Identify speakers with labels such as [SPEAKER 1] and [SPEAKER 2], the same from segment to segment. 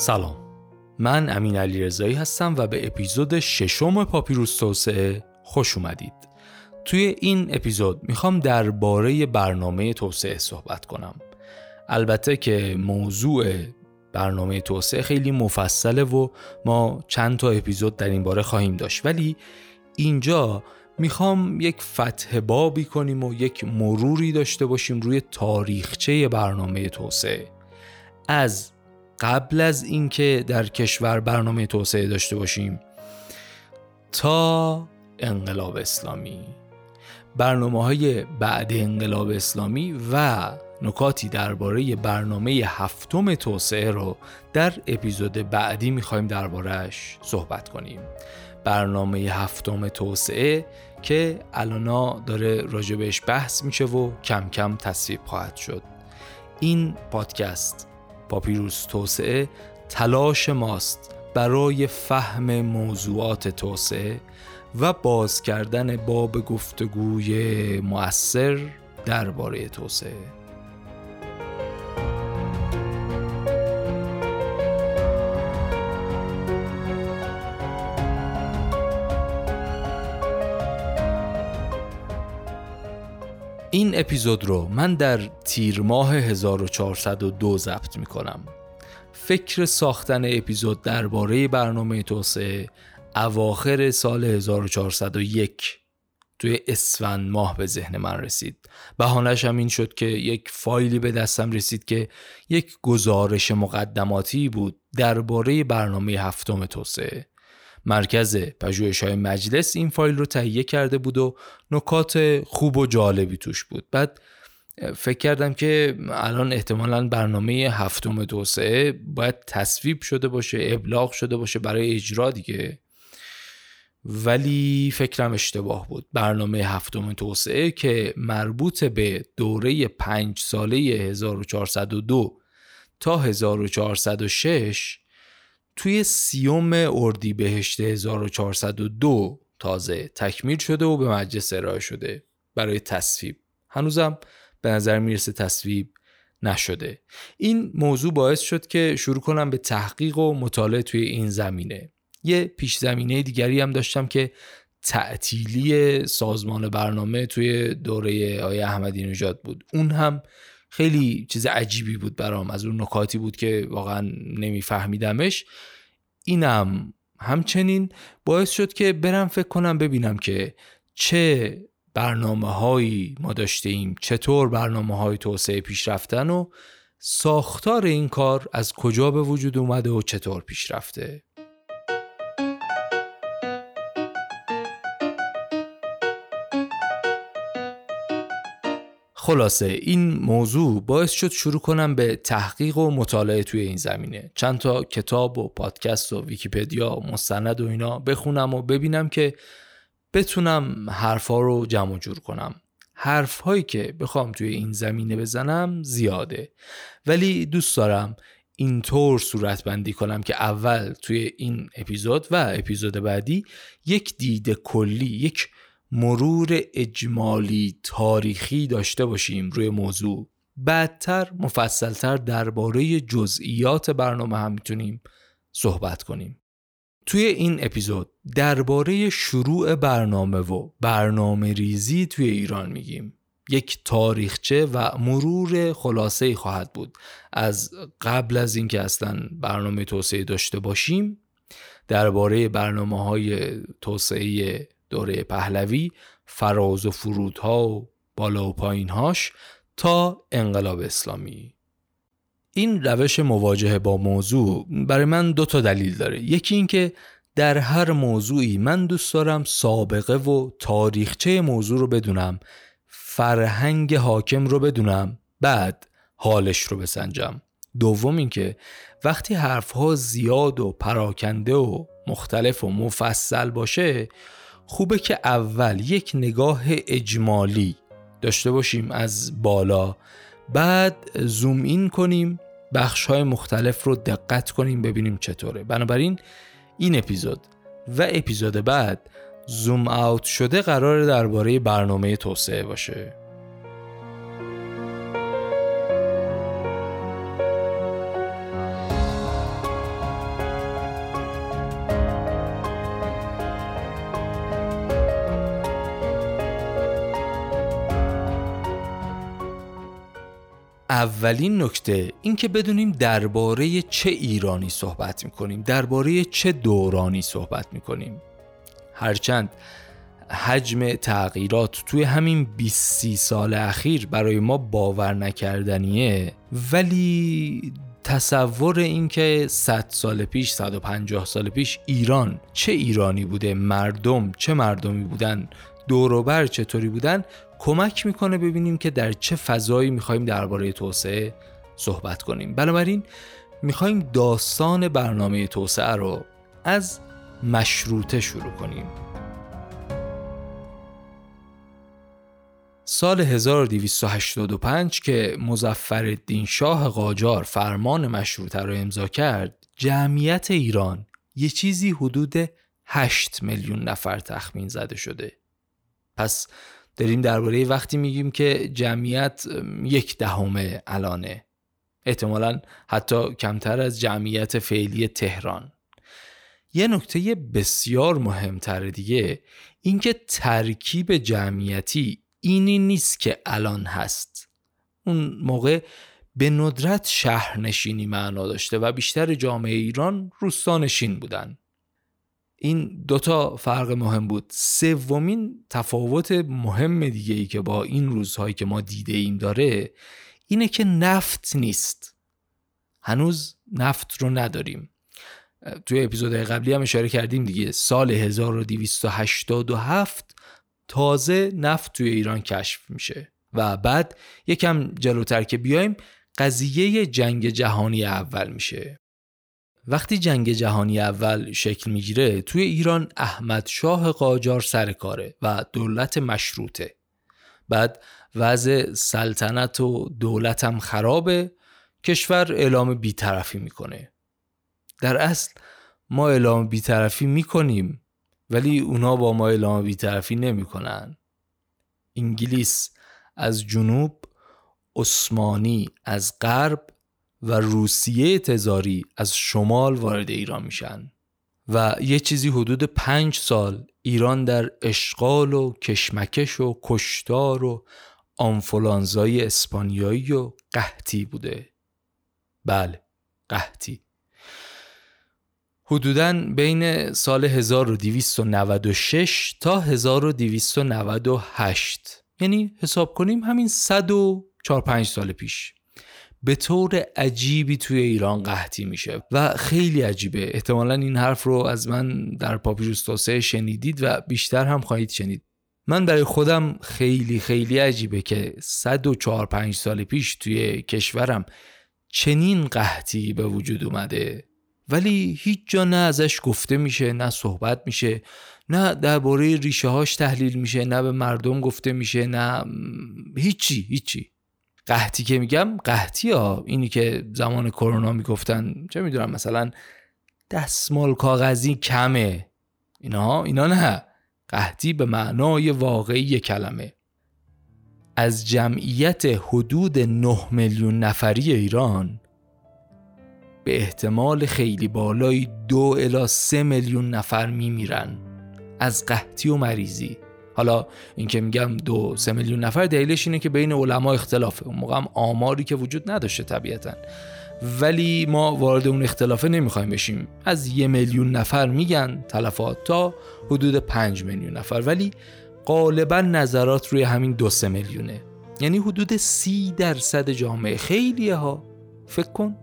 [SPEAKER 1] سلام. من امین علی رضایی هستم و به اپیزود ششم پاپیروس توسعه خوش اومدید. توی این اپیزود می‌خوام درباره برنامه توسعه صحبت کنم. البته که موضوع برنامه توسعه خیلی مفصله و ما چند تا اپیزود در این باره خواهیم داشت. ولی اینجا می‌خوام یک فتح بابی کنیم و یک مروری داشته باشیم روی تاریخچه برنامه توسعه. از قبل از اینکه در کشور برنامه توسعه داشته باشیم تا انقلاب اسلامی. برنامه های بعد انقلاب اسلامی و نکاتی درباره برنامه هفتم توسعه رو در اپیزود بعدی می‌خوایم دربارهش صحبت کنیم. برنامه هفتم توسعه که الانا داره راجبش بحث میشه و کم کم تصویب خواهد شد. این پادکست پاپیروس توسعه تلاش ماست برای فهم موضوعات توسعه و باز کردن باب گفتگوی مؤثر درباره توسعه. این اپیزود رو من در تیر ماه 1402 ضبط می کنم. فکر ساختن اپیزود درباره برنامه توسعه اواخر سال 1401 توی اسفند ماه به ذهن من رسید بهانش هم این شد که یک فایلی به دستم رسید که یک گزارش مقدماتی بود درباره برنامه هفتم توسعه مرکز پژوهش های مجلس این فایل رو تهیه کرده بود و نکات خوب و جالبی توش بود. بعد فکر کردم که الان احتمالا برنامه هفتم توسعه باید تصویب شده باشه ابلاغ شده باشه برای اجرا دیگه. ولی فکرم اشتباه بود. برنامه هفتم توسعه که مربوط به دوره پنج ساله 1402 تا 1406 توی سیوم اردیبهشت 1402 تازه تکمیل شده و به مجلس ارائه شده برای تصویب. هنوزم به نظر می‌رسه تصویب نشده. این موضوع باعث شد که شروع کنم به تحقیق و مطالعه توی این زمینه. یه پیش زمینه دیگری هم داشتم که تعطیلی سازمان برنامه توی دوره آیه احمدی نژاد بود. اون هم خیلی چیز عجیبی بود برام از اون نکاتی بود که واقعا نمیفهمیدمش. اینم همچنین باعث شد که برم فکر کنم ببینم که چه برنامه هایی ما داشتیم چطور برنامه های توسعه پیش رفتن و ساختار این کار از کجا به وجود اومده و چطور پیش رفته خلاصه این موضوع باعث شد شروع کنم به تحقیق و مطالعه توی این زمینه. چند تا کتاب و پادکست و ویکیپدیا و مستند و اینا بخونم و ببینم که بتونم حرفها رو جمع جور کنم. حرف هایی که بخوام توی این زمینه بزنم زیاده. ولی دوست دارم اینطور صورت بندی کنم که اول توی این اپیزود و اپیزود بعدی یک دید کلی یک مرور اجمالی تاریخی داشته باشیم روی موضوع. بعدتر مفصلتر درباره جزئیات برنامه هم می‌تونیم صحبت کنیم. توی این اپیزود درباره شروع برنامه و برنامه ریزی توی ایران میگیم. یک تاریخچه و مرور خلاصه خواهد بود. از قبل از اینکه اصلا برنامه توسعه داشته باشیم درباره برنامه های توسعه دوره پهلوی فراز و فرودها و بالا و پایینهاش تا انقلاب اسلامی. این روش مواجهه با موضوع برای من دو تا دلیل داره. یکی اینکه در هر موضوعی من دوست دارم سابقه و تاریخچه موضوع رو بدونم فرهنگ حاکم رو بدونم بعد حالش رو بسنجم. دوم اینکه وقتی حرفها زیاد و پراکنده و مختلف و مفصل باشه خوبه که اول یک نگاه اجمالی داشته باشیم از بالا بعد زوم این کنیم بخش های مختلف رو دقت کنیم ببینیم چطوره. بنابراین این اپیزود و اپیزود بعد زوم آوت شده قرار درباره برنامه توسعه باشه. اولین نکته این که بدونیم درباره چه ایرانی صحبت می‌کنیم درباره چه دورانی صحبت می‌کنیم. هرچند حجم تغییرات توی همین 20 سال اخیر برای ما باور نکردنیه ولی تصور اینکه 100 سال پیش 150 سال پیش ایران چه ایرانی بوده مردم چه مردمی بودن دوروبر چطوری بودن کمک می‌کنه ببینیم که در چه فضایی می‌خوایم درباره توسعه صحبت کنیم. بنابراین می‌خوایم داستان برنامه توسعه رو از مشروطه شروع کنیم. سال 1285 که مزفر شاه قاجار فرمان مشروطه را امضا کرد جمعیت ایران یه چیزی حدود 8 میلیون نفر تخمین زده شده. پس داریم درباره وقتی میگیم که جمعیت یک دهم الانه. احتمالا حتی کمتر از جمعیت فعلی تهران. یه نکته بسیار مهمتر دیگه اینکه ترکیب جمعیتی اینی نیست که الان هست. اون موقع به ندرت شهرنشینی معنا داشته و بیشتر جامعه ایران روستانشین بودن. این دوتا فرق مهم بود. سومین تفاوت مهم دیگه ای که با این روزهایی که ما دیده ایم داره اینه که نفت نیست. هنوز نفت رو نداریم. توی اپیزود قبلی هم اشاره کردیم دیگه. سال 1287 تازه نفت توی ایران کشف میشه و بعد یکم جلوتر که بیایم قضیه جنگ جهانی اول میشه. وقتی جنگ جهانی اول شکل می‌گیره توی ایران احمد شاه قاجار سر کاره و دولت مشروطه. بعد وضع سلطنت و دولتم خرابه کشور اعلام بیطرفی می‌کنه. در اصل ما اعلام بیطرفی می‌کنیم ولی اونا با ما اعلام بیطرفی نمی‌کنن. انگلیس از جنوب عثمانی از غرب و روسیه تزاری از شمال وارد ایران میشن و یه چیزی حدود پنج سال ایران در اشغال و کشمکش و کشتار و آنفولانزای اسپانیایی و قحطی بوده. بله قحطی. حدوداً بین سال 1296 تا 1298 یعنی حساب کنیم همین 104 سال پیش. به طور عجیبی توی ایران قحطی میشه و خیلی عجیبه. احتمالا این حرف رو از من در پاپیروس توسعه شنیدید و بیشتر هم خواهید شنید. من برای خودم خیلی خیلی عجیبه که 104 5 سال پیش توی کشورم چنین قحطی به وجود اومده. ولی هیچ جا نه ازش گفته میشه نه صحبت میشه نه درباره ریشه هاش تحلیل میشه نه به مردم گفته میشه نه هیچی هیچی. قحطی که میگم قحطی ها اینی که زمان کرونا می‌گفتن چه می‌دونم مثلا دستمال کاغذی کمه. اینا اینا نه. قحطی به معنای واقعی کلمه. از جمعیت حدود 9 میلیون نفری ایران به احتمال خیلی بالایی دو الا سه میلیون نفر میمیرن. از قحطی و مریضی. حالا این که میگم دو سه میلیون نفر دلیلش اینه که بین علما اختلافه. اون موقع هم آماری که وجود نداشته طبیعتا. ولی ما وارد اون اختلافه نمی‌خوایم بشیم. از یه میلیون نفر میگن تلفات تا حدود پنج میلیون نفر. ولی غالبا نظرات روی همین دو سه میلیونه. یعنی حدود سی درصد جامعه. خیلیه ها فکر کن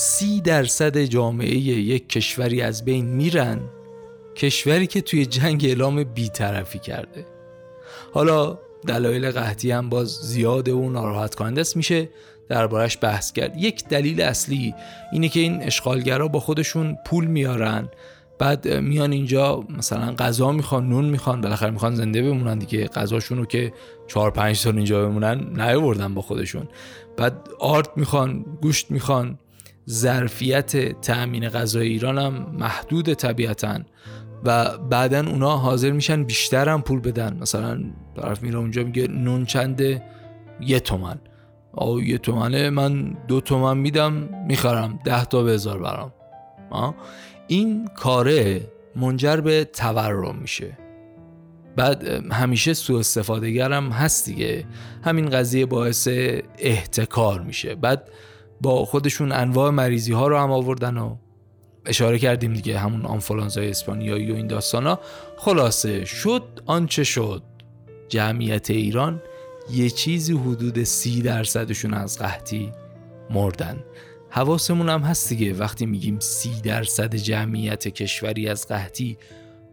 [SPEAKER 1] سی درصد جامعه یک کشوری از بین میرن کشوری که توی جنگ اعلام بیطرفی کرده. حالا دلایل قحطی هم باز زیاده و ناراحت کننده است میشه دربارش بحث کرد. یک دلیل اصلی اینه که این اشغالگرا با خودشون پول میارن. بعد میان اینجا مثلا غذا می‌خوان نون می‌خوان بالاخره می‌خوان زنده بمونن دیگه. غذاشون رو که چهار پنج سال اینجا بمونن نیاوردن با خودشون. بعد آرت می‌خوان گوشت می‌خوان. ظرفیت تأمین غذای ایران هم محدود طبیعتا. و بعدا اونا حاضر میشن بیشتر هم پول بدن. مثلا طرف میره اونجا میگه نون چنده یه تومن. آو یه تومنه من دو تومن میدم می‌خرم. ده تا به هزار برام. این کاره منجر به تورم میشه. بعد همیشه سوء استفاده هم هست دیگه. همین قضیه باعث احتکار میشه. بعد با خودشون انواع مریضی ها رو هم آوردن و اشاره کردیم دیگه همون آنفولانزای اسپانیایی و این داستان ها خلاصه شد آنچه شد. جمعیت ایران یه چیزی حدود سی درصدشون از قحطی مردن. حواسمون هم هست دیگه. وقتی میگیم سی درصد جمعیت کشوری از قحطی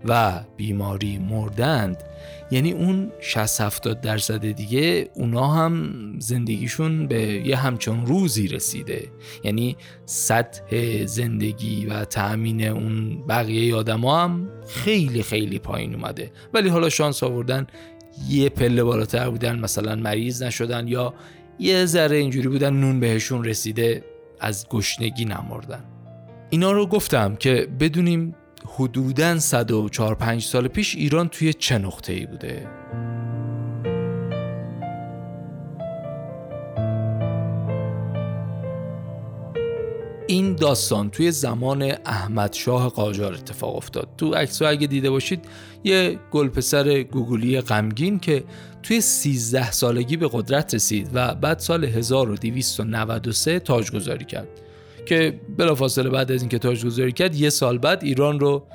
[SPEAKER 1] و بیماری مردند. یعنی اون 60 70 درصد دیگه اونا هم زندگیشون به یه همچون روزی رسیده. یعنی سطح زندگی و تأمین اون بقیه آدما هم خیلی خیلی پایین اومده. ولی حالا شانس آوردن یه پله بالاتر بودن مثلا مریض نشدن یا یه ذره اینجوری بودن نون بهشون رسیده از گشنگی نمردن. اینا رو گفتم که بدونیم حدوداً 104 5 سال پیش ایران توی چه نقطه ای بوده؟ این داستان توی زمان احمد شاه قاجار اتفاق افتاد. تو عکس اگه دیده باشید یه گلپسر گوگلی غمگین که توی 13 سالگی به قدرت رسید و بعد سال 1293 تاجگذاری کرد. که بلافاصله بعد از اینکه تاجگذاری کرد یه سال بعد ایران رو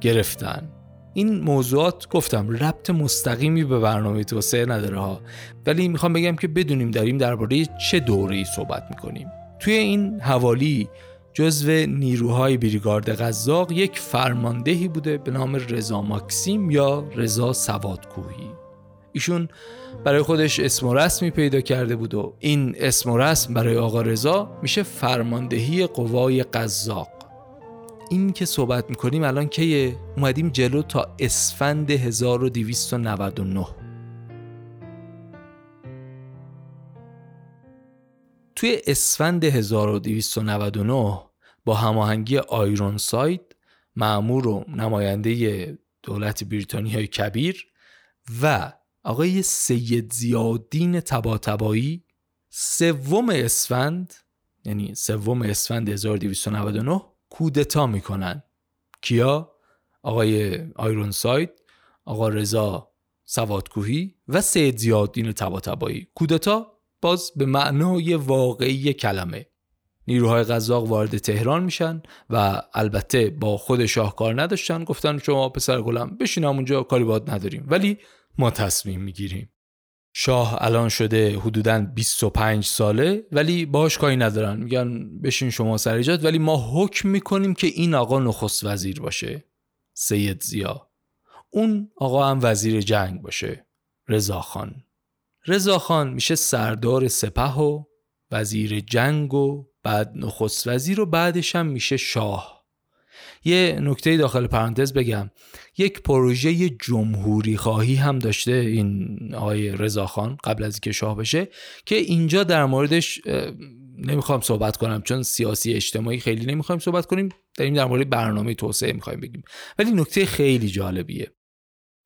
[SPEAKER 1] گرفتن. این موضوعات گفتم ربط مستقیمی به برنامه توسعه نداره ها. ولی می‌خوام بگم که بدونیم داریم درباره چه دوره‌ای صحبت می‌کنیم. توی این حوالی جزو نیروهای بریگارد غذاق یک فرماندهی بوده به نام رضا ماکسیم یا رضا سوادکوهی. ایشون برای خودش اسم و رسمی پیدا کرده بود و این اسم و رسم برای آقا رضا میشه فرماندهی قوای قزاق. این که صحبت می‌کنیم الان که اومدیم جلو تا اسفند 1299 توی اسفند 1299 با هماهنگی آیرون ساید معمور و نماینده دولت بریتانیای کبیر و آقای سید زیادین تباتبایی سوم اسفند یعنی سوم اسفند 1299 کودتا می‌کنن. کیا؟ آقای آیرون ساید آقا رضا سوادکوهی و سید زیادین تباتبایی. کودتا باز به معنای واقعی کلمه. نیروهای غذاق وارد تهران میشن و البته با خود شاه کار نداشتن گفتن شما پسر گلم بشین اونجا کاری باد نداریم. ولی ما تصمیم می‌گیریم. شاه الان شده حدوداً 25 ساله ولی باش کاری ندارن. میگن بشین شما سر ایجاد. ولی ما حکم می‌کنیم که این آقا نخست وزیر باشه. سید زیا. اون آقا هم وزیر جنگ باشه. رضاخان رضاخان میشه سردار سپه و وزیر جنگ و بعد نخست وزیر و بعدش هم میشه شاه. یه نکته داخل پرانتز بگم. یک پروژه جمهوری خواهی هم داشته این آقای رضاخان قبل از اینکه شاه بشه که اینجا در موردش نمی‌خوام صحبت کنم چون سیاسی اجتماعی خیلی نمی‌خوایم صحبت کنیم داریم در مورد برنامه توسعه می‌خوایم بگیم. ولی نکته خیلی جالبیه.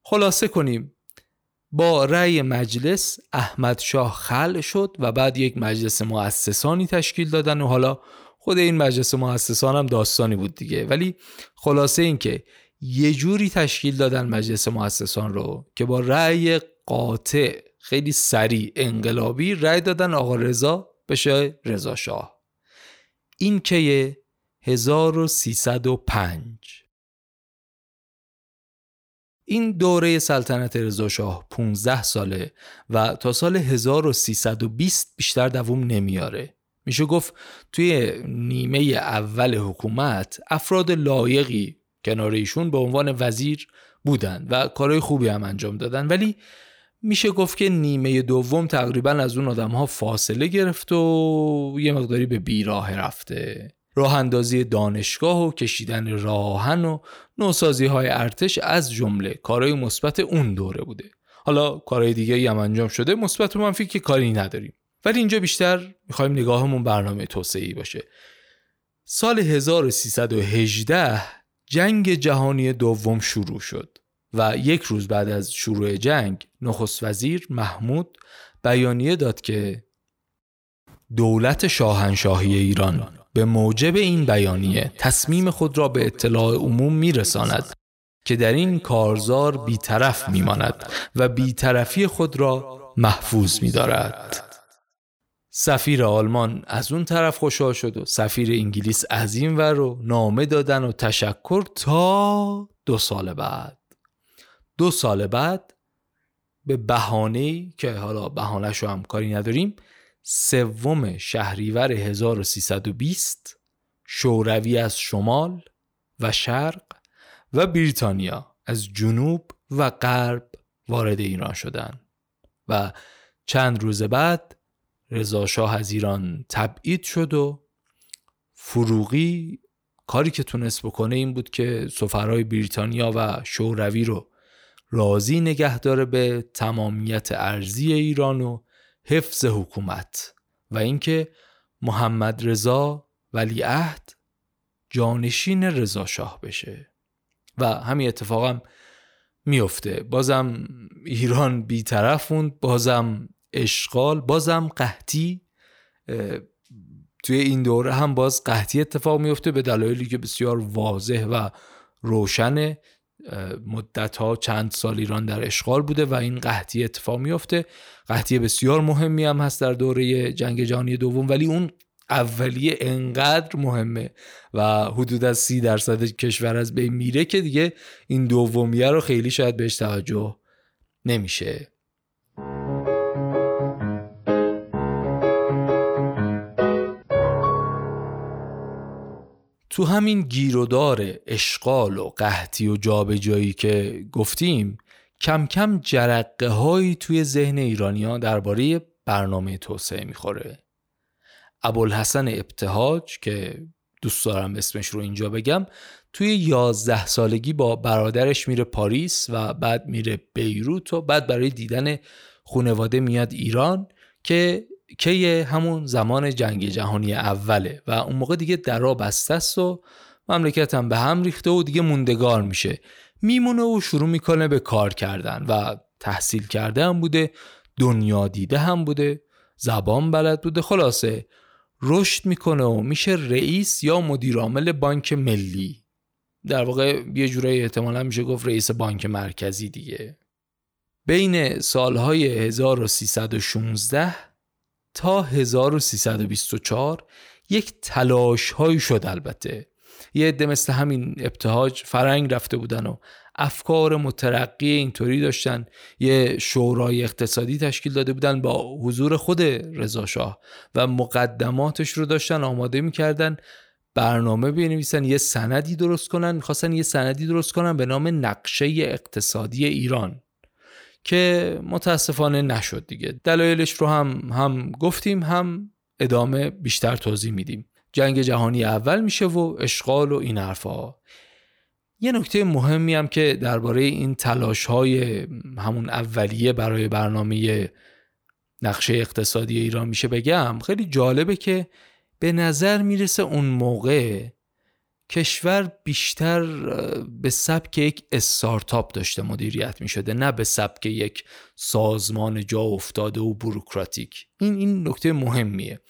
[SPEAKER 1] خلاصه کنیم. با رأی مجلس احمد شاه خل شد و بعد یک مجلس مؤسسانی تشکیل دادن و حالا خود این مجلس مؤسسان هم داستانی بود دیگه. ولی خلاصه این که یه جوری تشکیل دادن مجلس مؤسسان رو که با رأی قاطع خیلی سریع انقلابی رأی دادن آقا رضا بشه رضا شاه. این که 1305 این دوره سلطنت رضا شاه 15 ساله و تا سال 1320 بیشتر دووم نمیاره. میشه گفت توی نیمه اول حکومت افراد لایقی کنار ایشون به عنوان وزیر بودن و کارهای خوبی هم انجام دادن. ولی میشه گفت که نیمه دوم تقریبا از اون آدم ها فاصله گرفت و یه مقداری به بیراه رفته. راه اندازی دانشگاه و کشیدن راهن و نوسازی های ارتش از جمله کارهای مثبت اون دوره بوده. حالا کارهای دیگه هم انجام شده مثبت و منفی که کاری نداریم. ولی اینجا بیشتر می‌خوایم نگاهمون برنامه توسعی باشه سال 1318 جنگ جهانی دوم شروع شد و یک روز بعد از شروع جنگ نخست وزیر محمود بیانیه داد که دولت شاهنشاهی ایران به موجب این بیانیه تصمیم خود را به اطلاع عموم میرساند که در این کارزار بیطرف میماند و بیطرفی خود را محفوظ می‌دارد. سفیر آلمان از اون طرف خوشحال شد و سفیر انگلیس از این ور رو نامه دادن و تشکر تا دو سال بعد. دو سال بعد به بهانه که حالا بهانهش رو هم کاری نداریم سوم شهریور 1320 شوروی از شمال و شرق و بریتانیا از جنوب و غرب وارد ایران شدند و چند روز بعد رضا شاه از ایران تبعید شد و فروغی کاری که تونست بکنه این بود که سفرهای بریتانیا و شوروی رو راضی نگه داره به تمامیت ارزی ایران و حفظ حکومت و اینکه محمد رضا ولیعهد جانشین رضا شاه بشه. و همین اتفاقم میفته. بازم ایران بیطرف موند بازم اشغال بازم قحطی توی این دوره هم باز قحطی اتفاق میفته به دلایلی که بسیار واضح و روشنه. مدت ها چند سال ایران در اشغال بوده و این قحطی اتفاق میفته قحطی بسیار مهمی هم هست در دوره جنگ جهانی دوم ولی اون اولیه انقدر مهمه و حدود از سی درصد کشور از بین میره که دیگه این دومیه رو خیلی شاید بهش توجه نمیشه. تو همین گیرودار اشغال و قحطی و جابجایی که گفتیم کم کم جرقه هایی توی ذهن ایرانیا درباره برنامه توسعه می‌خوره. ابوالحسن ابتهاج که دوست دارم اسمش رو اینجا بگم توی یازده سالگی با برادرش میره پاریس و بعد میره بیروت و بعد برای دیدن خونواده میاد ایران که که همون زمان جنگ جهانی اوله و اون موقع دیگه درا بسته است و مملکت هم به هم ریخته و دیگه موندگار میشه. میمونه و شروع می‌کنه به کار کردن و تحصیل کرده هم بوده دنیا دیده هم بوده زبان بلد بوده. خلاصه رشد می‌کنه و میشه رئیس یا مدیرعامل بانک ملی. در واقع یه جورایی احتمالا میشه گفت رئیس بانک مرکزی دیگه. بین سالهای 1316 تا 1324 یک تلاش هایی شد البته. یه عده مثل همین ابتهاج فرنگ رفته بودن و افکار مترقی اینطوری داشتن. یه شورای اقتصادی تشکیل داده بودن با حضور خود رضا شاه و مقدماتش رو داشتن آماده می‌کردن برنامه بنویسن یه سندی درست کنن می‌خواستن یه سندی درست کنن به نام نقشه اقتصادی ایران. که متاسفانه نشد دیگه. دلایلش رو هم هم گفتیم هم ادامه بیشتر توضیح میدیم. جنگ جهانی اول میشه و اشغال و این حرفا. یه نکته مهمی هم که درباره این تلاش های همون اولیه برای برنامه نقشه اقتصادی ایران میشه بگم خیلی جالبه که به نظر می‌رسه اون موقع کشور بیشتر به سبک یک استارتاپ داشته مدیریت می شده نه به سبک یک سازمان جا افتاده و بروکراتیک. این این نکته مهمیه.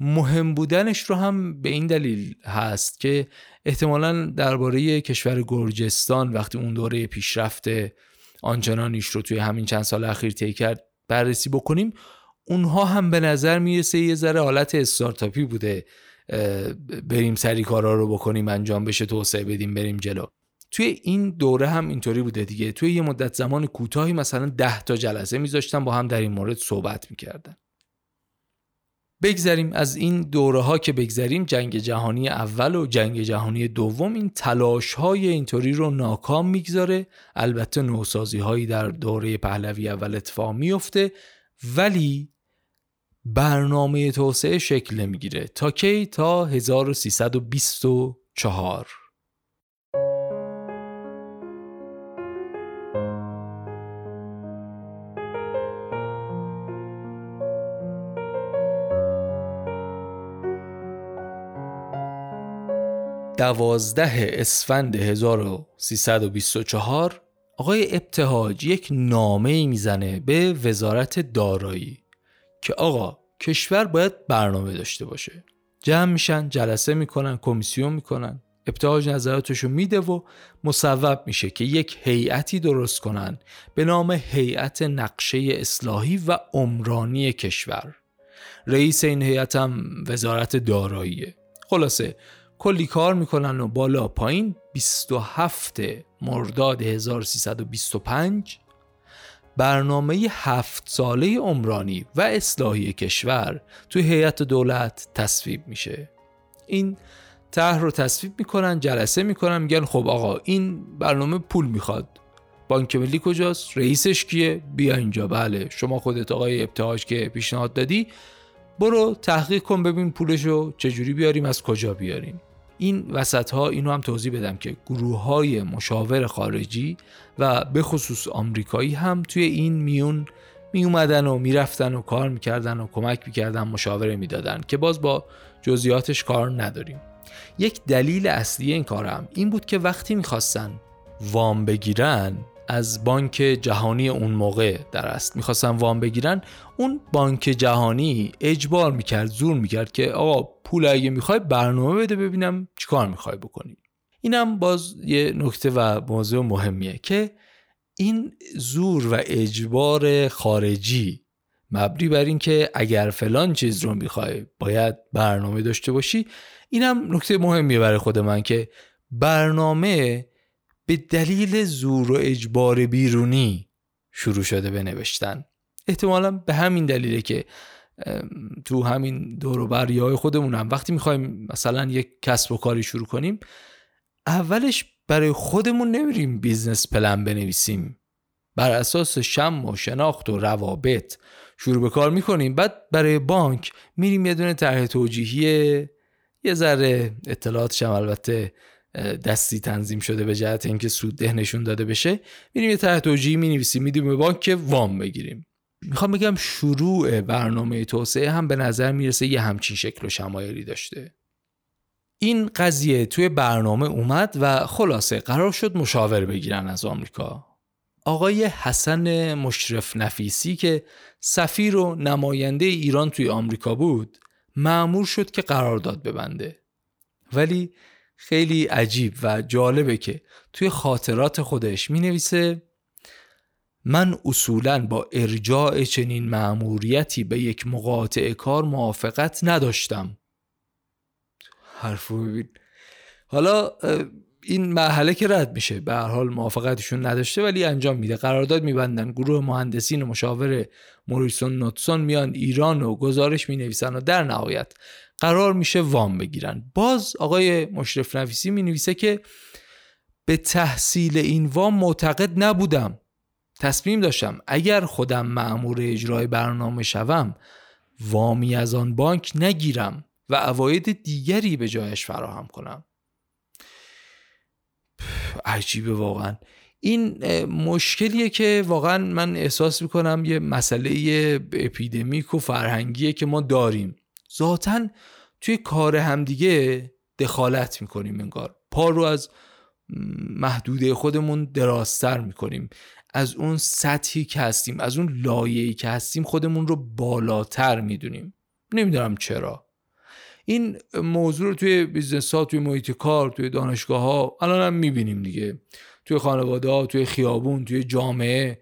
[SPEAKER 1] مهم بودنش رو هم به این دلیل هست که احتمالا درباره کشور گرجستان وقتی اون دوره پیشرفت آنچنانیش رو توی همین چند سال اخیر طی کرد بررسی بکنیم اونها هم به نظر می‌رسه یه ذره حالت استارتاپی بوده. بریم سری کارا رو بکنیم انجام بشه توسعه بدیم بریم جلو. توی این دوره هم اینطوری بوده دیگه. توی یه مدت زمان کوتاهی مثلا ده تا جلسه میذاشتن با هم در این مورد صحبت می‌کردن. بگذریم از این دوره ها که بگذریم جنگ جهانی اول و جنگ جهانی دوم. این تلاش های اینطوری رو ناکام می‌گذاره. البته نوسازی هایی در دوره پهلوی اول اتفاق میفته ولی برنامه توسعه شکل نمی‌گیره. تا کی؟ تا 1324 دوازده اسفند 1324 آقای ابتهاج یک نامه می‌زنه به وزارت دارایی. که آقا کشور باید برنامه داشته باشه. جمع میشن جلسه می‌کنن کمیسیون می‌کنن. ابتهاج نظراتشو میده و مصوب میشه که یک هیئتی درست کنن به نام هیئت نقشه اصلاحی و عمرانی کشور. رئیس این هیئت هم وزارت داراییه. خلاصه کلی کار می‌کنن و بالا پایین 27 مرداد 1325 برنامه هفت ساله عمرانی و اصلاحی کشور توی هیئت دولت تصویب میشه. این طرح رو تصویب می‌کنن جلسه می‌کنن میگن خب آقا این برنامه پول می‌خواد. بانک ملی کجاست؟ رئیسش کیه؟ بیا اینجا بله. شما خودت آقای ابتهاج که پیشنهاد دادی برو تحقیق کن ببین پولشو چجوری بیاریم از کجا بیاریم. این وسط ها اینو هم توضیح بدم که گروه های مشاور خارجی و به خصوص آمریکایی هم توی این میون می اومدن و می‌رفتن و کار می‌کردن و کمک می‌کردن مشاوره می‌دادن که باز با جزئیاتش کار نداریم. یک دلیل اصلی این کارم این بود که وقتی می‌خواستن وام بگیرن از بانک جهانی اون موقع در است. می‌خواستن وام بگیرن. اون بانک جهانی اجبار می‌کرد زور می‌کرد که آقا پول اگه می‌خوای برنامه بده ببینم چیکار می‌خوای بکنی. اینم باز یه نکته و موضوع مهمیه که این زور و اجبار خارجی مبری بر این که اگر فلان چیز رو می‌خوای باید برنامه داشته باشی اینم نکته مهمیه برای خود من که برنامه به دلیل زور و اجبار بیرونی شروع شده به نوشتن. احتمالا به همین دلیله که تو همین دور و بر های خودمون وقتی می‌خوایم مثلا یک کسب و کاری شروع کنیم اولش برای خودمون نمیریم business plan بنویسیم. بر اساس شم و شناخت و روابط شروع به کار می‌کنیم. بعد برای بانک میریم یه دونه طرح توجیهی یه ذره اطلاعاتش هم البته دستی تنظیم شده به جهت اینکه سود ده نشون داده بشه میریم یه طرح توجیهی می‌نویسیم میدیم به بانک که وام بگیریم. می‌خوام بگم شروع برنامه توسعه هم به نظر می‌رسه یه همچین شکل و شمایلی داشته. این قضیه توی برنامه اومد و خلاصه قرار شد مشاور بگیرن از آمریکا. آقای حسن مشرف نفیسی که سفیر و نماینده ایران توی آمریکا بود معمور شد که قرارداد ببنده. ولی خیلی عجیب و جالبه که توی خاطرات خودش می نویسه من اصولا با ارجاع چنین معموریتی به یک مقاطع کار موافقت نداشتم. حرفو ببین. حالا این مرحله که رد میشه به هر حال موافقتشون نداشته ولی انجام میده. قرارداد میبندن گروه مهندسین و مشاور موریسون نوتسون میان ایران و گزارش می‌نویسن و در نهایت قرار میشه وام بگیرن. باز آقای مشرف نفیسی می نویسه که به تحصیل این وام معتقد نبودم. تصمیم داشتم اگر خودم معمور اجرای برنامه شوم وامی از آن بانک نگیرم و اواید دیگری به جایش فراهم کنم. عجیبه واقعا. این مشکلیه که واقعا من احساس می‌کنم یه مسئله epidemic و فرهنگیه که ما داریم. ذاتا توی کار همدیگه دخالت می‌کنیم انگار. پا رو از محدوده خودمون درازتر می‌کنیم. از اون سطحی که هستیم از اون لایه‌ای که هستیم خودمون رو بالاتر می‌دونیم. نمی‌دونم چرا. این موضوع رو توی business ها توی محیط کار توی دانشگاه ها الان هم می‌بینیم دیگه. توی خانواده ها توی خیابون توی جامعه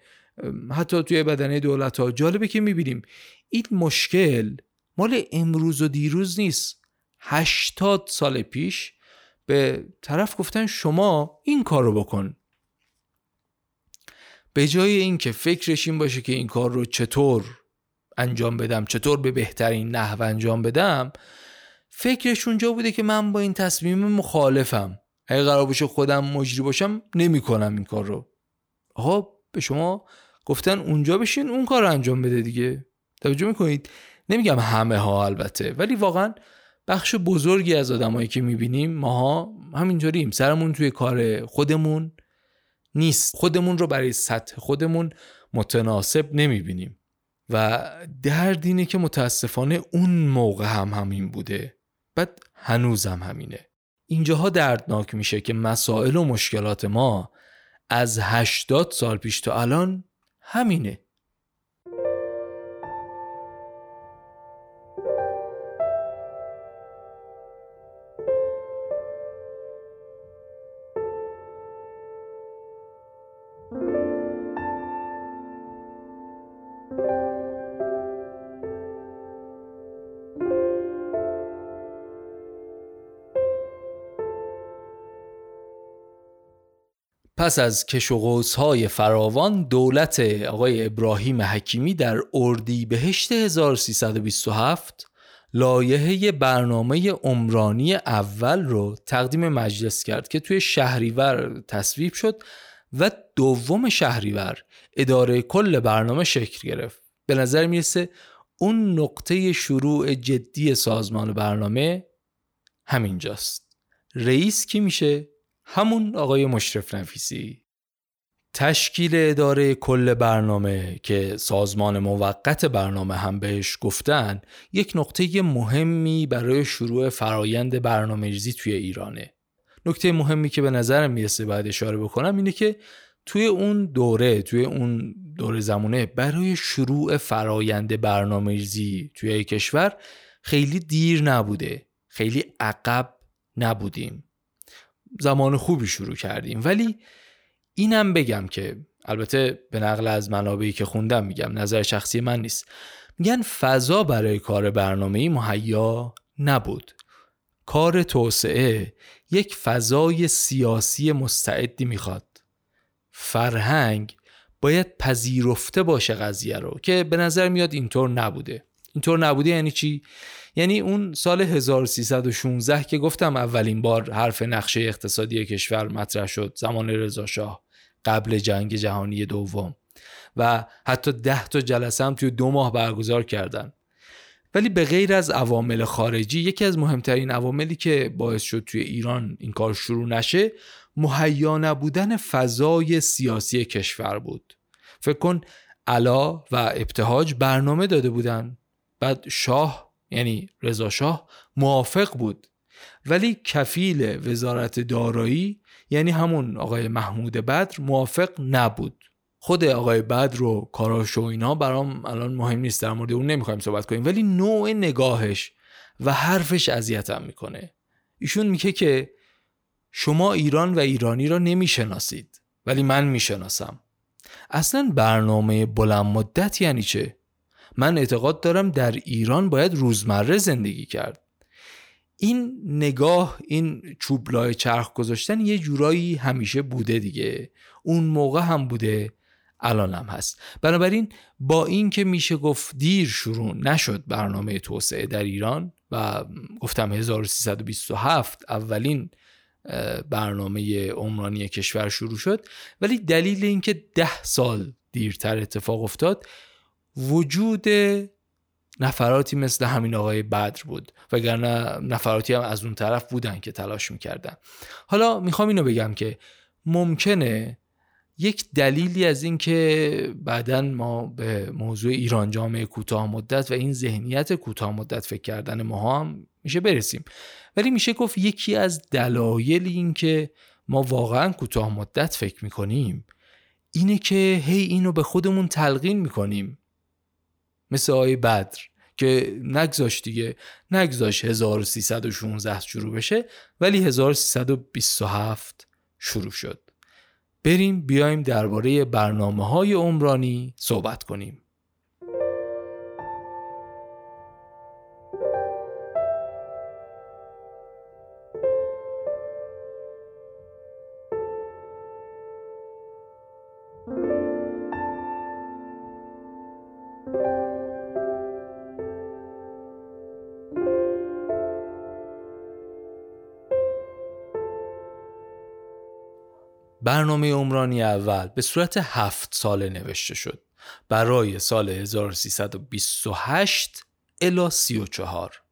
[SPEAKER 1] حتی توی بدنه دولت ها. جالبه که می‌بینیم این مشکل مال امروز و دیروز نیست. هشتاد سال پیش به طرف گفتن شما این کار رو بکن. به جای اینکه فکرش این باشه که این کار رو چطور انجام بدم چطور به بهترین نحو انجام بدم فکرش اونجا بوده که من با این تصمیم مخالفم. اگه قرار باشه خودم مجری باشم نمی‌کنم این کار رو. آقا به شما گفتن اونجا بشین اون کار رو انجام بده دیگه. توجه می‌کنید؟ نمیگم همه ها البته ولی واقعا بخش بزرگی از آدمایی که می‌بینیم ماها همینطوریم سرمون توی کار خودمون نیست. خودمون رو برای سطح خودمون متناسب نمی‌بینیم. و درد اینه که متاسفانه اون موقع هم همین بوده. بعد هنوزم همینه. اینجاها دردناک میشه که مسائل و مشکلات ما از هشتاد سال پیش تا الان همینه. پس از کش و های فراوان دولت آقای ابراهیم حکیمی در اردی بهشت 1327 لایحه برنامه عمرانی اول رو تقدیم مجلس کرد که توی شهریور تصویب شد و دوم شهریور اداره کل برنامه شکل گرفت به نظر می‌رسه اون نقطه شروع جدی سازمان برنامه همینجاست رئیس کی میشه؟ همون آقای مشرف نفیسی. تشکیل اداره کل برنامه که سازمان موقت برنامه هم بهش گفتن یک نقطه مهمی برای شروع فرایند برنامه ریزی توی ایرانه. نکته مهمی که به نظرم می‌رسه باید اشاره بکنم اینه که توی اون دوره توی اون دوره زمانه برای شروع فرایند برنامه ریزی توی کشور خیلی دیر نبوده خیلی عقب نبودیم. زمان خوبی شروع کردیم. ولی اینم بگم که البته به نقل از منابعی که خوندم میگم نظر شخصی من نیست. میگن فضا برای کار برنامه مهیا نبود. کار توسعه یک فضای سیاسی مستعدی می‌خواد. فرهنگ باید پذیرفته باشه قضیه رو که به نظر میاد اینطور نبوده. اینطور نبوده یعنی چی؟ یعنی اون سال 1316 که گفتم اولین بار حرف نقشه اقتصادی کشور مطرح شد زمان رضا شاه قبل جنگ جهانی دوم. و حتی ده تا جلسه هم توی دو ماه برگزار کردن. ولی به غیر از عوامل خارجی یکی از مهمترین عواملی که باعث شد توی ایران این کار شروع نشه مهیا نبودن فضای سیاسی کشور بود. فکر کن علا و ابتهاج برنامه داده بودن بعد شاه یعنی رضا شاه موافق بود. ولی کفیل وزارت دارایی یعنی همون آقای محمود بدر موافق نبود. خود آقای بدر و کاراش و اینا برام الان مهم نیست در مورد اون نمی‌خوایم صحبت کنیم. ولی نوع نگاهش و حرفش اذیتم می‌کنه. ایشون میگه که شما ایران و ایرانی را نمی‌شناسید ولی من می‌شناسم. اصلا برنامه بلند مدت یعنی چه؟ من اعتقاد دارم در ایران باید روزمره زندگی کرد. این نگاه این چوبلای چرخ گذاشتن یه جورایی همیشه بوده دیگه. اون موقع هم بوده الان هم هست. بنابراین با این که میشه گفت دیر شروع نشد برنامه توسعه در ایران و گفتم 1327 اولین برنامه عمرانی کشور شروع شد ولی دلیل اینکه ده سال دیرتر اتفاق افتاد وجود نفراتی مثل همین آقای بدر بود. وگرنه نفراتی هم از اون طرف بودن که تلاش می‌کردن. حالا می‌خوام اینو بگم که ممکنه یک دلیلی از این که بعدا ما به موضوع ایران جامعه کوتاه مدت و این ذهنیت کوتاه مدت فکر کردن ما هم میشه برسیم. ولی میشه گفت یکی از دلایل این که ما واقعا کوتاه مدت فکر می‌کنیم اینه که هی اینو به خودمون تلقین می‌کنیم. مثل آی بدر که نگذاش دیگه نگذاش 1316 شروع بشه ولی 1327 شروع شد. بریم بیایم درباره برنامه های عمرانی صحبت کنیم. برنامه عمرانی اول به صورت هفت ساله نوشته شد. برای سال 1328 الا 34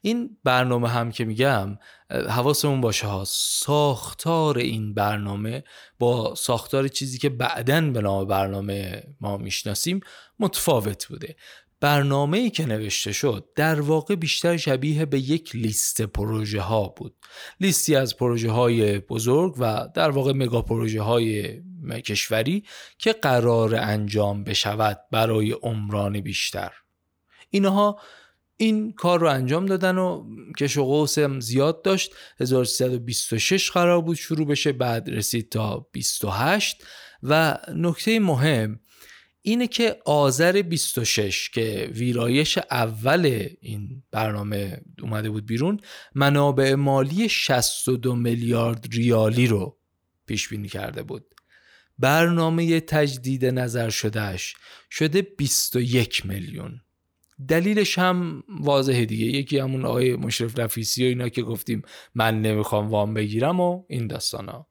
[SPEAKER 1] این برنامه هم که میگم حواسمون باشه ها ساختار این برنامه با ساختار چیزی که بعدا به نام برنامه ما می‌شناسیم متفاوت بوده. برنامه ای که نوشته شد در واقع بیشتر شبیه به یک لیست پروژه ها بود. لیستی از پروژه های بزرگ و در واقع مگا پروژه های کشوری که قرار انجام بشود برای عمران بیشتر. اینها این کار رو انجام دادن و کش و قوس زیاد داشت. 1326 قرار بود شروع بشه بعد رسید تا 28 و نکته مهم اینه که آذر 26 که ویرایش اول این برنامه اومده بود بیرون منابع مالی 62 میلیارد ریالی رو پیش بینی کرده بود. برنامه تجدید نظر شدهش شده 21 میلیون. دلیلش هم واضحه دیگه. یکی همون آقای مشرف رفیسی و اینا که گفتیم من نمی‌خوام وام بگیرم و این داستان ها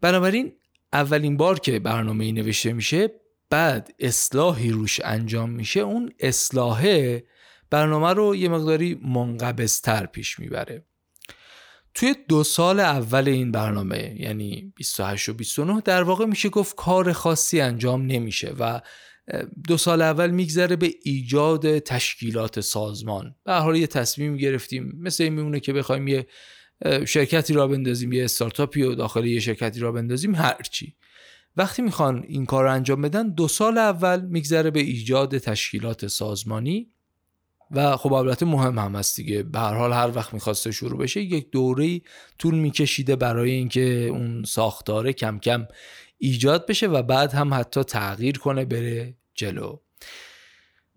[SPEAKER 1] بنابراین اولین بار که برنامه ای نوشته میشه بعد اصلاحی روش انجام میشه اون اصلاحه برنامه رو یه مقداری منقبضتر پیش می‌بره. توی دو سال اول این برنامه یعنی 28 و 29 در واقع میشه گفت کار خاصی انجام نمیشه و دو سال اول میگذره به ایجاد تشکیلات سازمان. به حال یه تصمیم گرفتیم مثل این میمونه که بخوایم یه شرکتی را بندازیم یه استارتاپی و داخل یه شرکتی را بندازیم هرچی. وقتی می‌خوان این کار رو انجام بدن دو سال اول میگذره به ایجاد تشکیلات سازمانی. و خب البته مهم هم هست دیگه. به هر حال هر وقت می‌خواسته شروع بشه یک دوره طول میکشیده برای اینکه اون ساختاره کم کم ایجاد بشه و بعد هم حتی تغییر کنه بره جلو.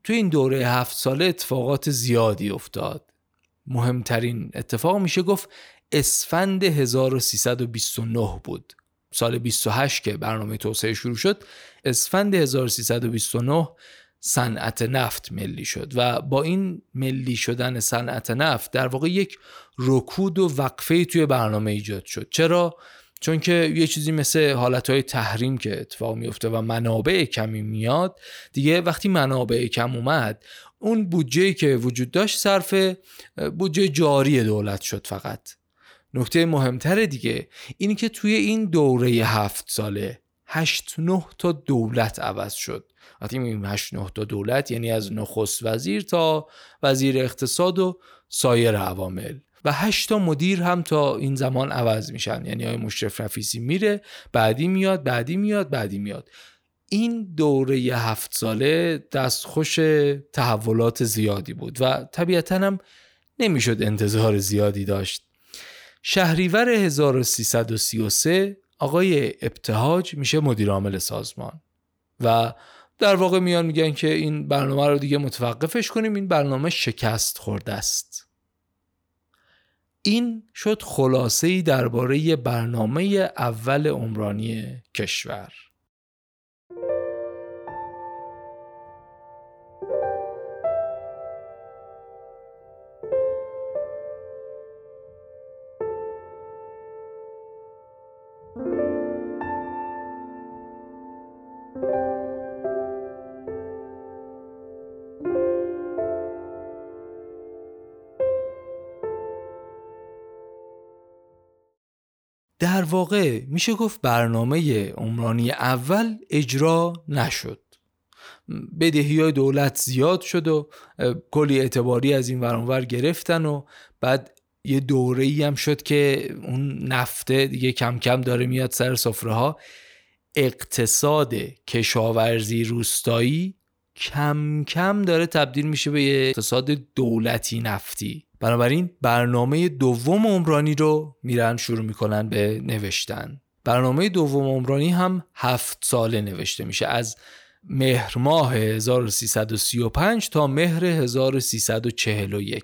[SPEAKER 1] تو این دوره هفت ساله اتفاقات زیادی افتاد. مهمترین اتفاق میشه گفت اسفند 1329 بود. سال 28 که برنامه توسعه شروع شد اسفند 1329 صنعت نفت ملی شد و با این ملی شدن صنعت نفت در واقع یک رکود و وقفه توی برنامه ایجاد شد. چرا؟ چون که یه چیزی مثل حالتهای تحریم که اتفاق میفته و منابع کمی میاد دیگه وقتی منابع کم اومد اون بودجه که وجود داشت صرف بودجه جاری دولت شد فقط. نکته مهمتر دیگه اینی که توی این دوره هفت ساله هشت نه تا دولت عوض شد. وقتی میگیم هشت نه تا دولت یعنی از نخست وزیر تا وزیر اقتصاد و سایر عوامل. و هشت تا مدیر هم تا این زمان عوض میشن. یعنی های مشرف نفیسی میره بعدی میاد بعدی میاد بعدی میاد. این دوره هفت ساله دستخوش تحولات زیادی بود و طبیعتا هم نمی‌شد انتظار زیادی داشت. شهریور 1333 آقای ابتهاج میشه مدیر عامل سازمان و در واقع میان میگن که این برنامه رو دیگه متوقفش کنیم این برنامه شکست خورده است. این شد خلاصه ای درباره برنامه اول عمرانی کشور. واقع میشه گفت برنامه عمرانی اول اجرا نشد. بدهی های دولت زیاد شد و کلی اعتباری از این ورانور گرفتن و بعد یه دوره ای هم شد که اون نفته دیگه کم کم داره میاد سر سفره ها. اقتصاد کشاورزی روستایی کم کم داره تبدیل میشه به یه اقتصاد دولتی نفتی. بنابراین برنامه دوم عمرانی رو میرن شروع می‌کنن به نوشتن. برنامه دوم عمرانی هم هفت ساله نوشته میشه. از مهر ماه 1335 تا مهر 1341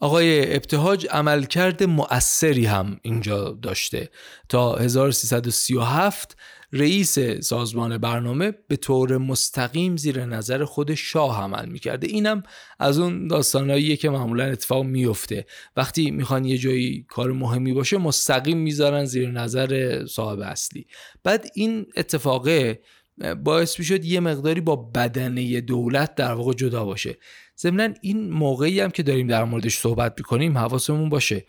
[SPEAKER 1] آقای ابتهاج عملکرد مؤثری هم اینجا داشته. تا 1337 رئیس سازمان برنامه به طور مستقیم زیر نظر خود شاه عمل می‌کرده. اینم از اون داستانهاییه که معمولا اتفاق میفته وقتی می‌خوان یه جایی کار مهمی باشه مستقیم می‌ذارن زیر نظر صاحب اصلی. بعد این اتفاقه باعث می‌شد یه مقداری با بدنه دولت در واقع جدا باشه. ضمنا این موقعی هم که داریم در موردش صحبت می‌کنیم حواسمون باشه.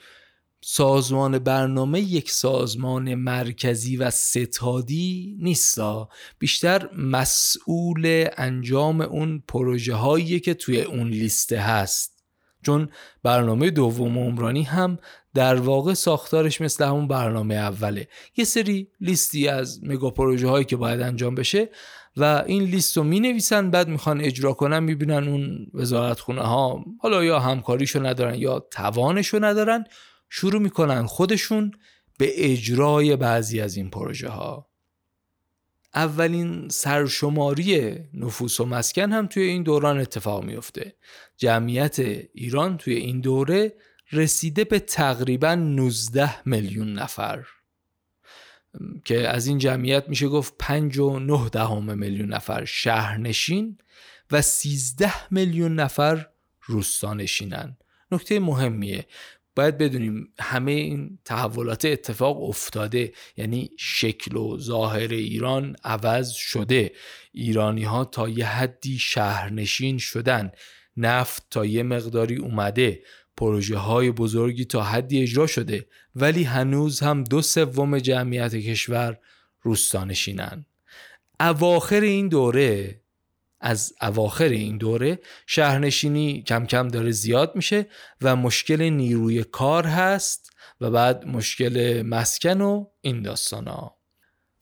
[SPEAKER 1] سازمان برنامه یک سازمان مرکزی و ستادی نیستا. بیشتر مسئول انجام اون پروژه هایی که توی اون لیسته هست. چون برنامه دوم عمرانی هم در واقع ساختارش مثل همون برنامه اوله. یه سری لیستی از مگا پروژه هایی که باید انجام بشه و این لیست رو می نویسن بعد می‌خوان اجرا کنن می‌بینن اون وزارت خونه ها حالا یا همکاریشو ندارن یا توانشو ندارن شروع می‌کنن خودشون به اجرای بعضی از این پروژه ها اولین سرشماری نفوس و مسکن هم توی این دوران اتفاق میفته جمعیت ایران توی این دوره رسیده به تقریبا 19 میلیون نفر. که از این جمعیت میشه گفت پنج و نه دهم میلیون نفر شهرنشین و 13 میلیون نفر روستانشینن. نکته مهمیه باید بدونیم همه این تحولات اتفاق افتاده. یعنی شکل و ظاهر ایران عوض شده. ایرانی ها تا یه حدی شهرنشین شدن. نفت تا یه مقداری اومده. پروژه های بزرگی تا حدی اجرا شده. ولی هنوز هم دو سوم جمعیت کشور روستانشینن. اواخر این دوره از اواخر این دوره شهرنشینی کم کم داره زیاد میشه و مشکل نیروی کار هست و بعد مشکل مسکن و این داستان ها.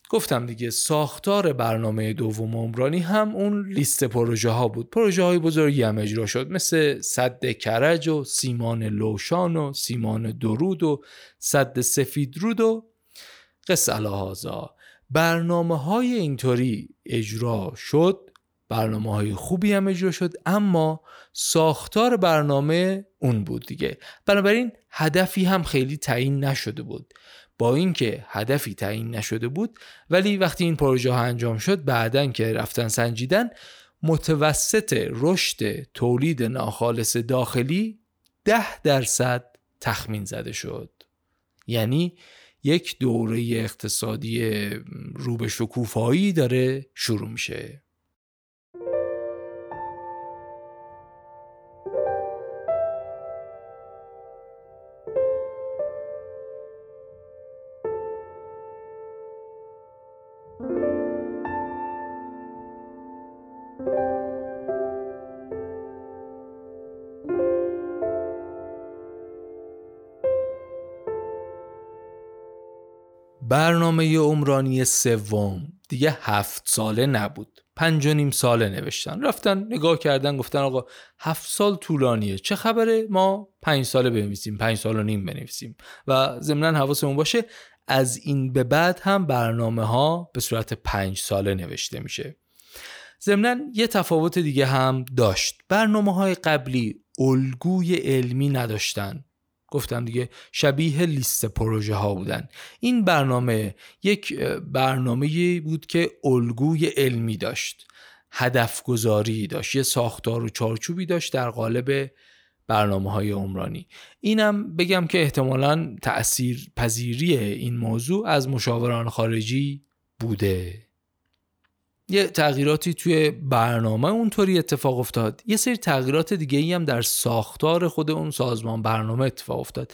[SPEAKER 1] گفتم دیگه ساختار برنامه دوم عمرانی هم اون لیست پروژه ها بود. پروژه های بزرگی هم اجرا شد. مثل صد کرج و سیمان لوشان و سیمان درود و صد سفید رود و قصه برنامه های اینطوری اجرا شد. برنامه های خوبی هم اجرا شد اما ساختار برنامه اون بود دیگه. بنابراین هدفی هم خیلی تعیین نشده بود. با اینکه هدفی تعیین نشده بود ولی وقتی این پروژه ها انجام شد بعدا که رفتن سنجیدن متوسط رشد تولید ناخالص داخلی ده درصد تخمین زده شد. یعنی یک دوره اقتصادی رو به شکوفایی داره شروع میشه. برنامه عمرانی سوم. دیگه هفت ساله نبود. پنج و نیم ساله نوشتن. رفتن نگاه کردن گفتن آقا هفت سال طولانیه. چه خبره؟ ما پنج ساله بنویسیم پنج سال و نیم بنویسیم. و ضمنا حواسمون باشه از این به بعد هم برنامه ها به صورت پنج ساله نوشته میشه. ضمنا یه تفاوت دیگه هم داشت. برنامه های قبلی الگوی علمی نداشتن. گفتم دیگه شبیه لیست پروژه ها بودن. این برنامه یک برنامه بود که الگوی علمی داشت هدف گذاری داشت یه ساختار و چارچوبی داشت در قالب برنامه های عمرانی. اینم بگم که احتمالا تأثیر پذیری این موضوع از مشاوران خارجی بوده. یه تغییراتی توی برنامه اونطوری اتفاق افتاد. یه سری تغییرات دیگه ای هم در ساختار خود اون سازمان برنامه اتفاق افتاد.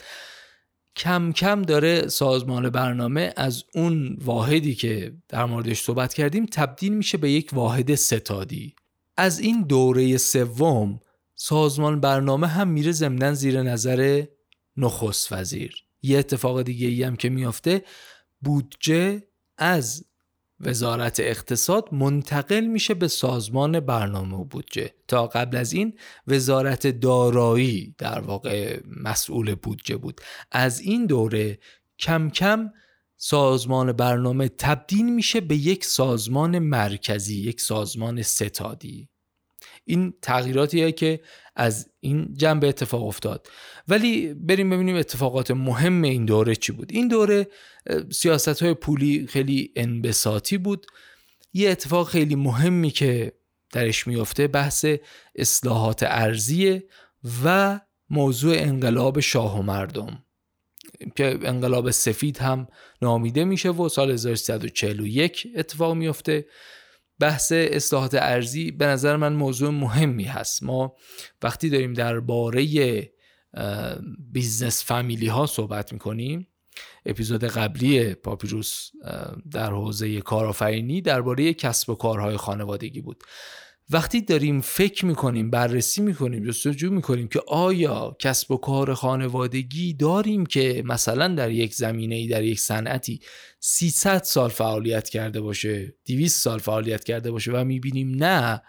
[SPEAKER 1] کم کم داره سازمان برنامه از اون واحدی که در موردش صحبت کردیم تبدیل میشه به یک واحد ستادی. از این دوره سوم سازمان برنامه هم میره ضمنا زیر نظر نخست وزیر. یه اتفاق دیگه ای هم که میافته بودجه از وزارت اقتصاد منتقل میشه به سازمان برنامه و بودجه. تا قبل از این وزارت دارایی در واقع مسئول بودجه بود. از این دوره کم کم سازمان برنامه تبدیل میشه به یک سازمان مرکزی یک سازمان ستادی. این تغییراتیه که از این جنبه اتفاق افتاد. ولی بریم ببینیم اتفاقات مهم این دوره چی بود. این دوره سیاست های پولی خیلی انبساطی بود. یه اتفاق خیلی مهمی که درش میفته بحث اصلاحات ارضیه و موضوع انقلاب شاه و مردم. که انقلاب سفید هم نامیده میشه و سال 1341 اتفاق میفته بحث اصلاحات ارضی به نظر من موضوع مهمی هست. ما وقتی داریم درباره business فامیلی ها صحبت می‌کنیم اپیزود قبلی پاپیروس در حوزه کارآفرینی درباره کسب و کارهای خانوادگی بود. وقتی داریم فکر می‌کنیم بررسی می‌کنیم جستجو می‌کنیم که آیا کسب و کار خانوادگی داریم که مثلا در یک زمینه ای در یک صنعتی 300 سال فعالیت کرده باشه 200 سال فعالیت کرده باشه و می‌بینیم نه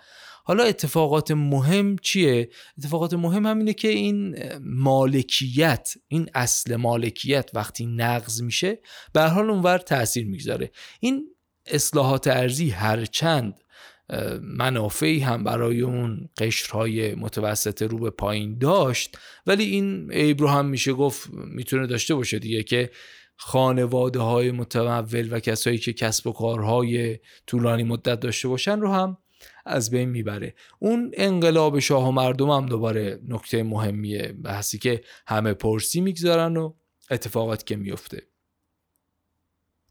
[SPEAKER 1] حالا اتفاقات مهم چیه؟ اتفاقات مهم همینه که این مالکیت این اصل مالکیت وقتی نقض میشه به حال اونور تاثیر می‌گذاره این اصلاحات ارزی هرچند منافعی هم برای اون قشرهای متوسط رو به پایین داشت. ولی این عیب رو هم میشه گفت می‌تونه داشته باشه دیگه که خانواده های متمول و کسایی که کسب و کارهای طولانی مدت داشته باشن رو هم از بین می‌بره. اون انقلاب شاه و مردم هم دوباره نکته مهمیه بحثی که همه پرسی می‌گذارن و اتفاقات که میفته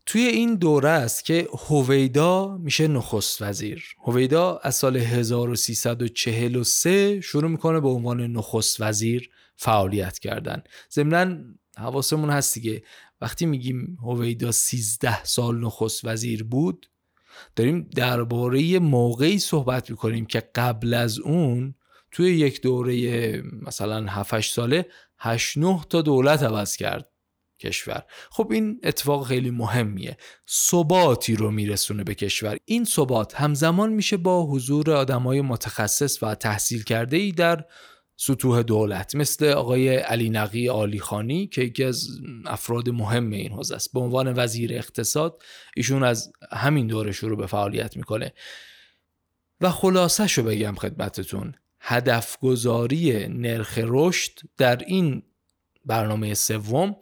[SPEAKER 1] توی این دوره است که هویدا میشه نخست وزیر. هویدا از سال 1343 شروع می‌کنه به عنوان نخست وزیر فعالیت کردن. ضمنا حواسمون هست دیگه. وقتی میگیم هویدا 13 سال نخست وزیر بود داریم درباره موقعی صحبت می‌کنیم که قبل از اون توی یک دوره مثلا 7 ساله 8 9 تا دولت عوض کرد. کشور. خب این اتفاق خیلی مهمیه. ثباتی رو میرسونه به کشور. این ثبات همزمان میشه با حضور آدمای متخصص و تحصیل کرده ای در سطوح دولت مثل آقای علی نقی آلی خانی که یکی از افراد مهم این حوزه است. به عنوان وزیر اقتصاد ایشون از همین دوره شروع به فعالیت می‌کنه. و خلاصه شو بگم خدمتتون. هدف گذاری نرخ رشد در این برنامه سوم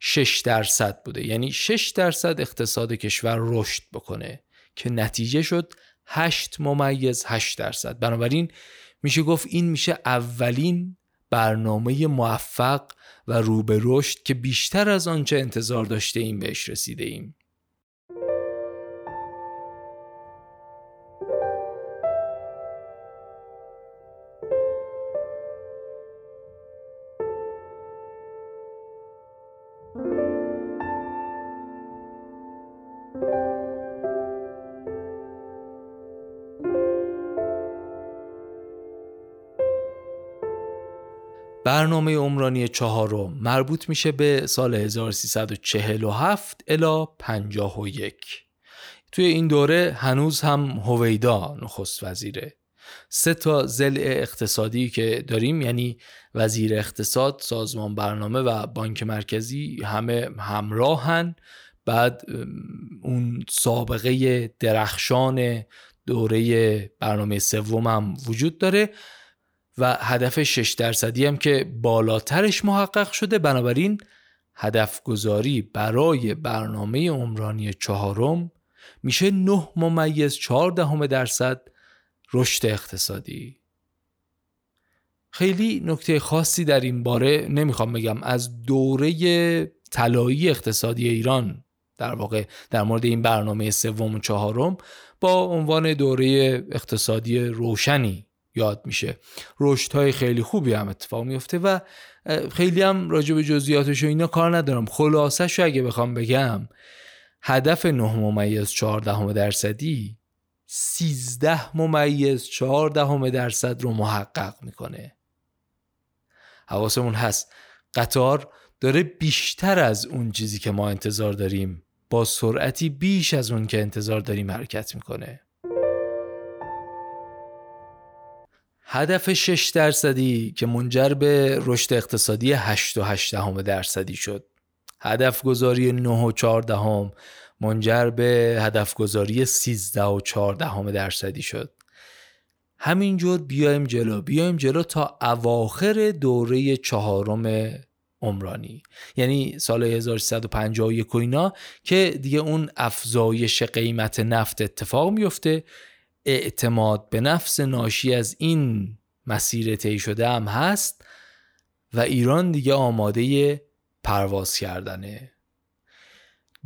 [SPEAKER 1] 6 درصد بوده. یعنی 6 درصد اقتصاد کشور رشد بکنه که نتیجه شد 8 ممیز 8 درصد. بنابراین میشه گفت این میشه اولین برنامه موفق و رو به رشد که بیشتر از آنچه انتظار داشته ایم بهش رسیده ایم. برنامه عمرانی چهارم مربوط میشه به سال 1347 الا 51 توی این دوره هنوز هم هویدا نخست وزیره. سه تا زل اقتصادی که داریم یعنی وزیر اقتصاد، سازمان برنامه و بانک مرکزی همه همراهن. بعد اون سابقه درخشان دوره برنامه سوم هم وجود داره. و هدف 6 درصدی هم که بالاترش محقق شده. بنابراین هدف گذاری برای برنامه عمرانی چهارم میشه 9 ممیز 4 دهم درصد رشد اقتصادی. خیلی نکته خاصی در این باره نمی‌خوام بگم. از دوره طلایی اقتصادی ایران در واقع در مورد این برنامه سوم و چهارم با عنوان دوره اقتصادی روشنی یاد میشه. رشد های خیلی خوبی هم اتفاق میفته و خیلی هم راجع به جزئیاتش و اینا کار ندارم. خلاصش اگه بخوام بگم هدف 9 ممیز 14 درصدی 13 ممیز 14 درصد رو محقق می‌کنه. حواسمون هست. قطار داره بیشتر از اون چیزی که ما انتظار داریم. با سرعتی بیش از اون که انتظار داریم حرکت می‌کنه. هدف 6 درصدی که منجر به رشد اقتصادی 8 و 8 درصدی شد. هدف گذاری 9 و 4 منجر به هدف گذاری 13 و 4 درصدی شد. همینجور بیایم جلو. بیایم جلو تا اواخر دوره چهارم عمرانی. یعنی سال 1351 و اینا که دیگه اون افزایش قیمت نفت اتفاق میفته اعتماد به نفس ناشی از این مسیر طی شده هم هست و ایران دیگه آماده پرواز کردنه.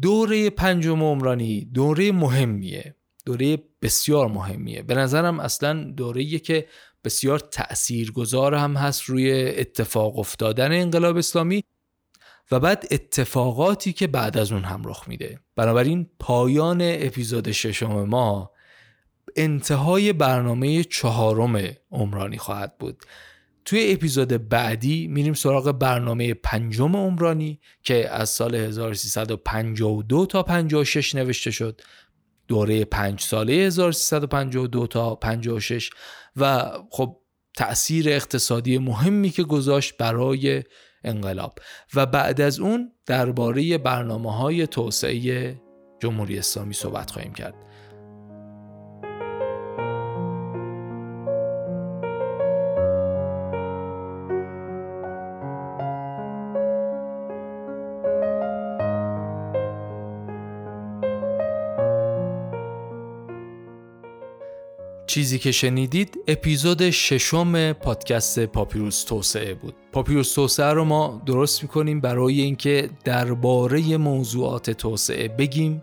[SPEAKER 1] دوره پنجم عمرانی دوره مهمیه دوره بسیار مهمیه. به نظرم اصلا دوره که بسیار تأثیرگذار هم هست روی اتفاق افتادن انقلاب اسلامی و بعد اتفاقاتی که بعد از اون هم رخ میده. بنابراین پایان اپیزود ششم ما انتهای برنامه چهارم عمرانی خواهد بود. توی اپیزود بعدی میریم سراغ برنامه پنجم عمرانی که از سال 1352 تا 56 نوشته شد. دوره پنج ساله 1352 تا 56 و خب تأثیر اقتصادی مهمی که گذاشت برای انقلاب. و بعد از اون درباره برنامه های توسعه جمهوری اسلامی صحبت خواهیم کرد. چیزی که شنیدید اپیزود ششم پادکست پاپیروس توسعه بود. پاپیروس توسعه رو ما درست می‌کنیم برای اینکه درباره موضوعات توسعه بگیم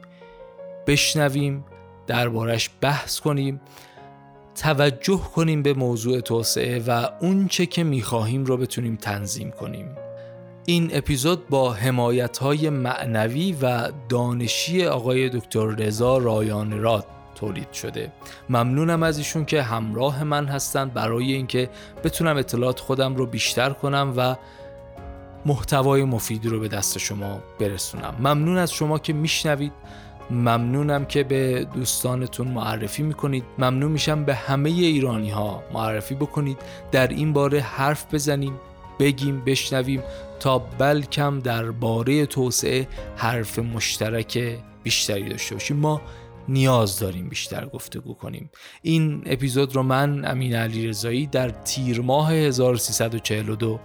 [SPEAKER 1] بشنویم دربارش بحث کنیم توجه کنیم به موضوع توسعه و اونچه که می‌خواهیم رو بتونیم تنظیم کنیم. این اپیزود با حمایت های معنوی و دانشی آقای دکتر رضا رایان راد تولید شده. ممنونم از ایشون که همراه من هستند برای اینکه بتونم اطلاعات خودم رو بیشتر کنم و محتوای مفیدی رو به دست شما برسونم. ممنون از شما که میشنوید. ممنونم که به دوستانتون معرفی می‌کنید. ممنون میشم به همه ایرانی ها معرفی بکنید. در این باره حرف بزنیم بگیم بشنویم تا بلکم درباره توسعه حرف مشترک بیشتری داشته باشیم. ما نیاز داریم بیشتر گفتگو کنیم. این اپیزود رو من امین علی رضایی در تیر ماه 1342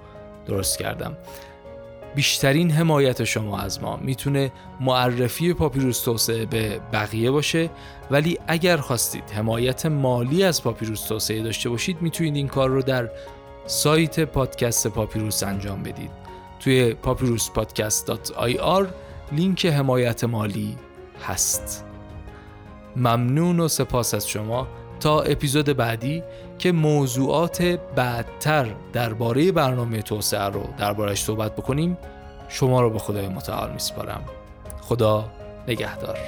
[SPEAKER 1] درست کردم. بیشترین حمایت شما از ما. می‌تونه معرفی پاپیروس توسعه به بقیه باشه ولی اگر خواستید حمایت مالی از پاپیروس توسعه داشته باشید می‌تونید این کار رو در سایت پادکست پاپیروس انجام بدید. توی papyruspodcast.ir لینک حمایت مالی هست. ممنون و سپاس از شما تا اپیزود بعدی که موضوعات بعدتر درباره برنامه توسعه رو دربارش صحبت بکنیم. شما رو به خدای متعال میسپارم. خدا نگهدار.